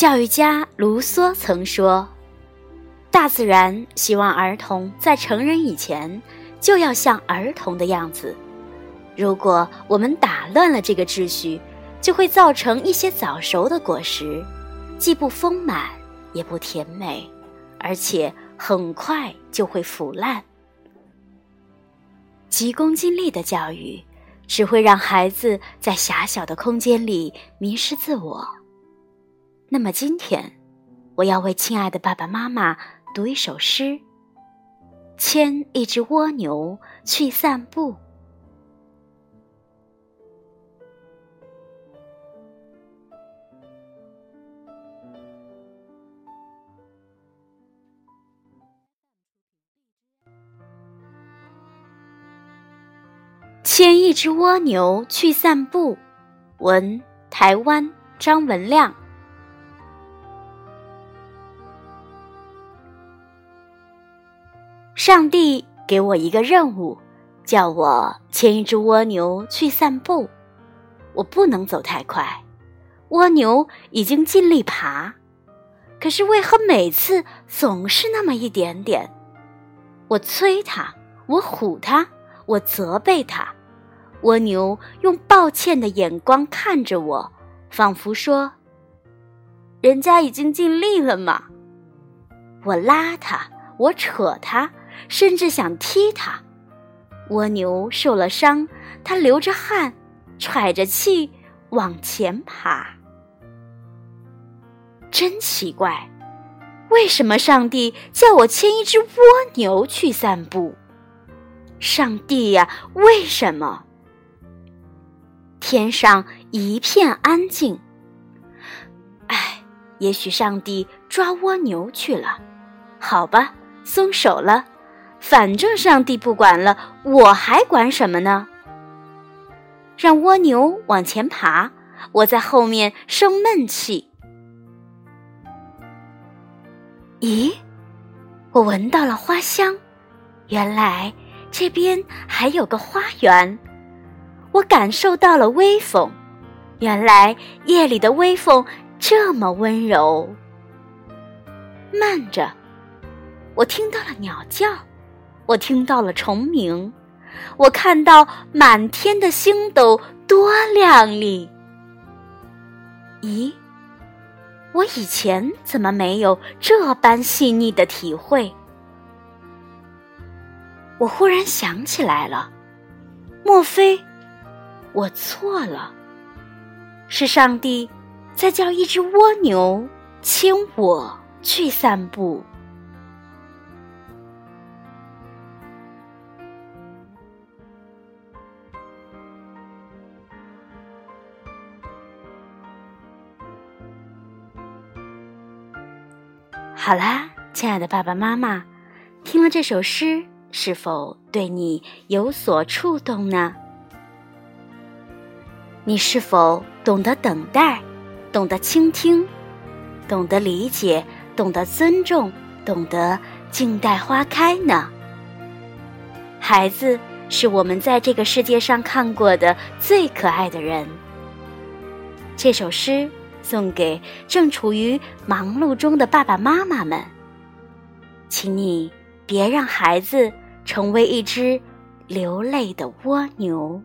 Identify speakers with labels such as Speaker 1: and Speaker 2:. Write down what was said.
Speaker 1: 教育家卢梭曾说：“大自然希望儿童在成人以前就要像儿童的样子。如果我们打乱了这个秩序，就会造成一些早熟的果实，既不丰满也不甜美，而且很快就会腐烂。急功近利的教育，只会让孩子在狭小的空间里迷失自我。那么今天，我要为亲爱的爸爸妈妈读一首诗：牵一只蜗牛去散步。牵一只蜗牛去散步，文台湾张文亮。上帝给我一个任务，叫我牵一只蜗牛去散步。我不能走太快，蜗牛已经尽力爬，可是为何每次总是那么一点点？我催它，我唬它，我责备它。蜗牛用抱歉的眼光看着我，仿佛说：“人家已经尽力了嘛。”我拉它，我扯它，甚至想踢它。蜗牛受了伤，它流着汗，喘着气往前爬。真奇怪，为什么上帝叫我牵一只蜗牛去散步？上帝呀，为什么？天上一片安静。唉，也许上帝抓蜗牛去了。好吧，松手了。反正上帝不管了，我还管什么呢？让蜗牛往前爬，我在后面生闷气。咦，我闻到了花香，原来这边还有个花园。我感受到了微风，原来夜里的微风这么温柔。慢着，我听到了鸟叫，我听到了虫鸣，我看到满天的星斗多亮丽。咦，我以前怎么没有这般细腻的体会？我忽然想起来了，莫非？我错了，是上帝在叫一只蜗牛牵我去散步。好啦，亲爱的爸爸妈妈，听了这首诗，是否对你有所触动呢？你是否懂得等待，懂得倾听，懂得理解，懂得尊重，懂得静待花开呢？孩子是我们在这个世界上看过的最可爱的人。这首诗送给正处于忙碌中的爸爸妈妈们，请你别让孩子成为一只流泪的蜗牛。